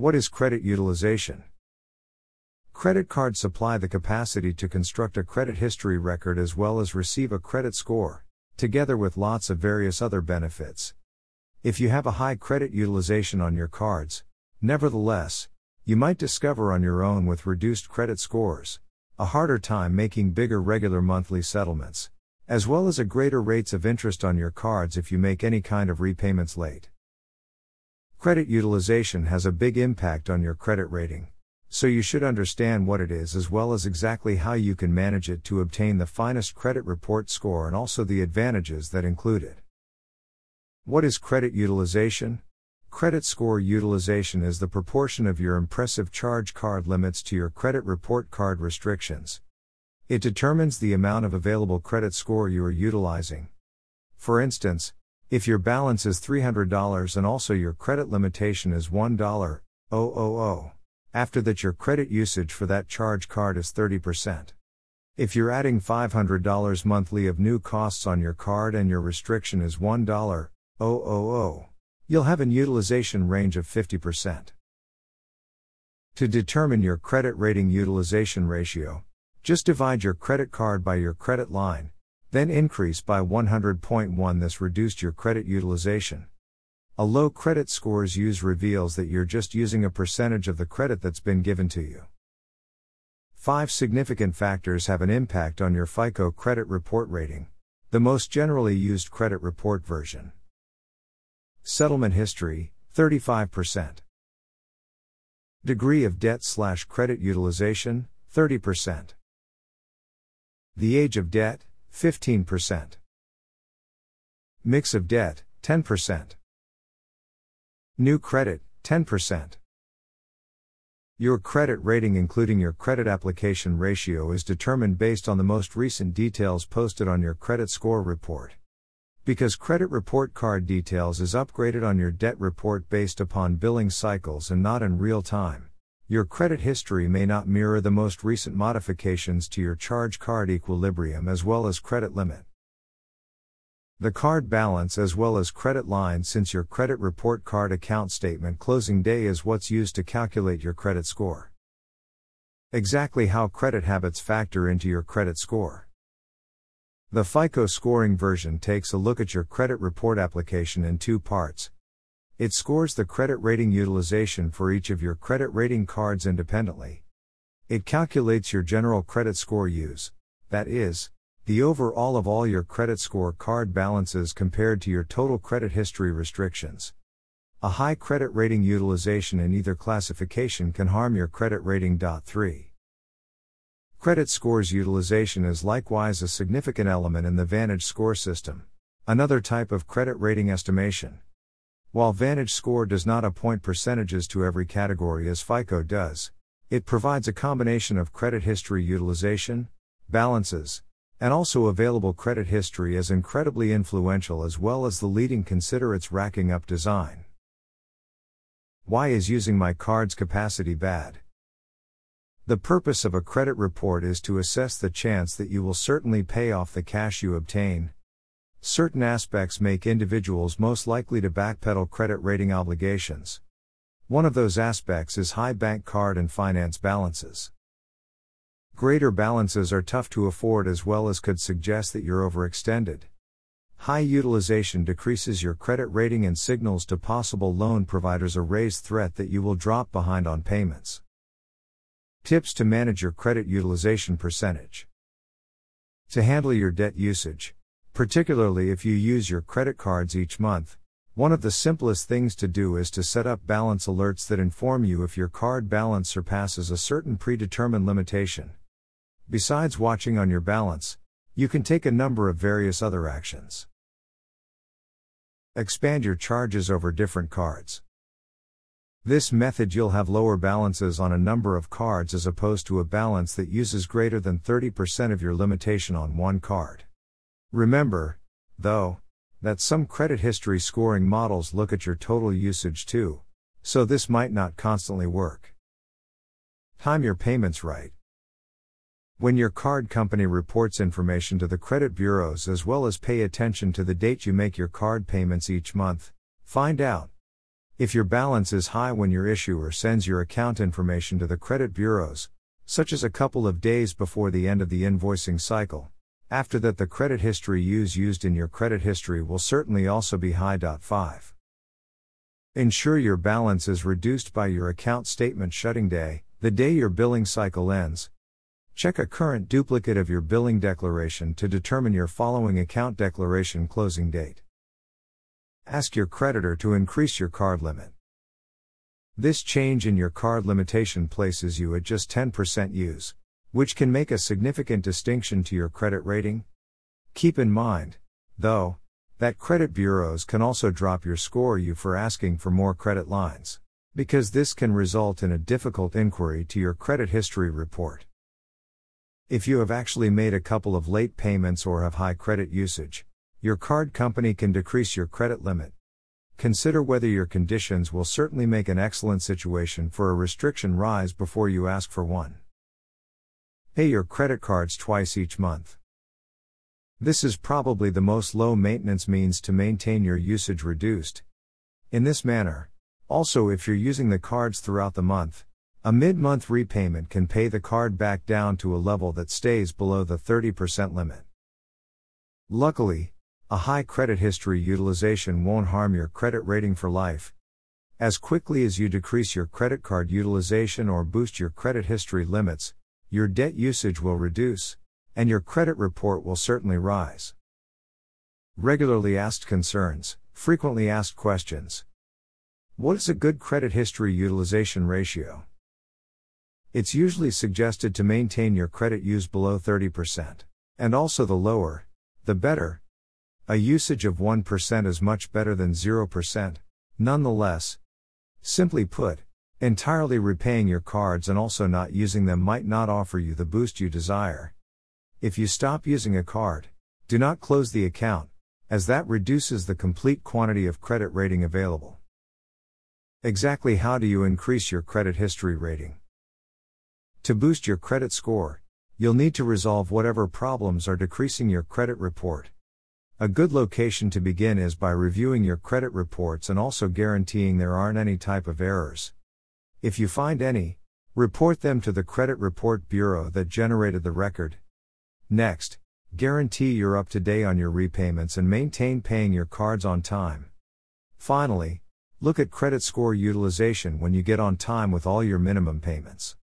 What is credit utilization? Credit cards supply the capacity to construct a credit history record as well as receive a credit score, together with lots of various other benefits. If you have a high credit utilization on your cards, nevertheless, you might discover on your own with reduced credit scores a harder time making bigger regular monthly settlements, as well as a greater rates of interest on your cards if you make any kind of repayments late. Credit utilization has a big impact on your credit rating. So you should understand what it is as well as exactly how you can manage it to obtain the finest credit report score and also the advantages that include it. What is credit utilization? Credit score utilization is the proportion of your impressive charge card limits to your credit report card restrictions. It determines the amount of available credit score you are utilizing. For instance, if your balance is $300 and also your credit limitation is $1, after that, your credit usage for that charge card is 30%. If you're adding $500 monthly of new costs on your card and your restriction is $1, you'll have an utilization range of 50%. To determine your credit rating utilization ratio, just divide your credit card by your credit line, then increase by 100.1. This reduced your credit utilization. A low credit scores use reveals that you're just using a percentage of the credit that's been given to you. Five significant factors have an impact on your FICO credit report rating. The most generally used credit report version. Settlement history, 35%. Degree of debt slash credit utilization, 30%. The age of debt, 15%. Mix of debt, 10%. New credit, 10%. Your credit rating, including your credit application ratio, is determined based on the most recent details posted on your credit score report. Because credit report card details is upgraded on your debt report based upon billing cycles and not in real time, your credit history may not mirror the most recent modifications to your charge card equilibrium as well as credit limit the card balance as well as credit line since your credit report card account statement closing day is what's used to calculate your credit score. Exactly how credit habits factor into your credit score. The FICO scoring version takes a look at your credit report application in two parts. It scores the credit rating utilization for each of your credit rating cards independently. It calculates your general credit score use, that is, the overall of all your credit score card balances compared to your total credit history restrictions. A high credit rating utilization in either classification can harm your credit rating. 3. Credit scores utilization is likewise a significant element in the Vantage score system, another type of credit rating estimation. While Vantage score does not appoint percentages to every category as FICO does, it provides a combination of credit history utilization, balances, and also available credit history as incredibly influential as well as the leading consider its racking up design. Why is using my card's capacity bad? The purpose of a credit report is to assess the chance that you will certainly pay off the cash you obtain. Certain aspects make individuals most likely to backpedal credit rating obligations. One of those aspects is high bank card and finance balances. Greater balances are tough to afford as well as could suggest that you're overextended. High utilization decreases your credit rating and signals to possible loan providers a raised threat that you will drop behind on payments. Tips to manage your credit utilization percentage. To handle your debt usage, particularly if you use your credit cards each month, one of the simplest things to do is to set up balance alerts that inform you if your card balance surpasses a certain predetermined limitation. Besides watching on your balance, you can take a number of various other actions. Expand your charges over different cards. This method you'll have lower balances on a number of cards as opposed to a balance that uses greater than 30% of your limitation on one card. Remember, though, that some credit history scoring models look at your total usage too, so this might not constantly work. Time your payments right. When your card company reports information to the credit bureaus as well as pay attention to the date you make your card payments each month, find out If your balance is high when your issuer sends your account information to the credit bureaus, such as a couple of days before the end of the invoicing cycle, after that the credit history use used in your credit history will certainly also be high. 5. Ensure your balance is reduced by your account statement shutting day, the day your billing cycle ends. Check a current duplicate of your billing declaration to determine your following account declaration closing date. Ask your creditor to increase your card limit. This change in your card limitation places you at just 10% use, which can make a significant distinction to your credit rating. Keep in mind, though, that credit bureaus can also drop your score you for asking for more credit lines, because this can result in a difficult inquiry to your credit history report. If you have actually made a couple of late payments or have high credit usage, your card company can decrease your credit limit. Consider whether your conditions will certainly make an excellent situation for a restriction rise before you ask for one. Pay your credit cards twice each month. This is probably the most low maintenance means to maintain your usage reduced. In this manner, also if you're using the cards throughout the month, a mid month repayment can pay the card back down to a level that stays below the 30% limit. Luckily, a high credit history utilization won't harm your credit rating for life. As quickly as you decrease your credit card utilization or boost your credit history limits, your debt usage will reduce, and your credit report will certainly rise. Regularly asked concerns, frequently asked questions. What is a good credit history utilization ratio? It's usually suggested to maintain your credit use below 30%. And also the lower, the better, a usage of 1% is much better than 0%, nonetheless. Simply put, entirely repaying your cards and also not using them might not offer you the boost you desire. If you stop using a card, do not close the account, as that reduces the complete quantity of credit rating available. Exactly how do you increase your credit history rating? To boost your credit score, you'll need to resolve whatever problems are decreasing your credit report. A good location to begin is by reviewing your credit reports and also guaranteeing there aren't any type of errors. If you find any, report them to the credit report bureau that generated the record. Next, guarantee you're up to date on your repayments and maintain paying your cards on time. Finally, look at credit score utilization when you get on time with all your minimum payments.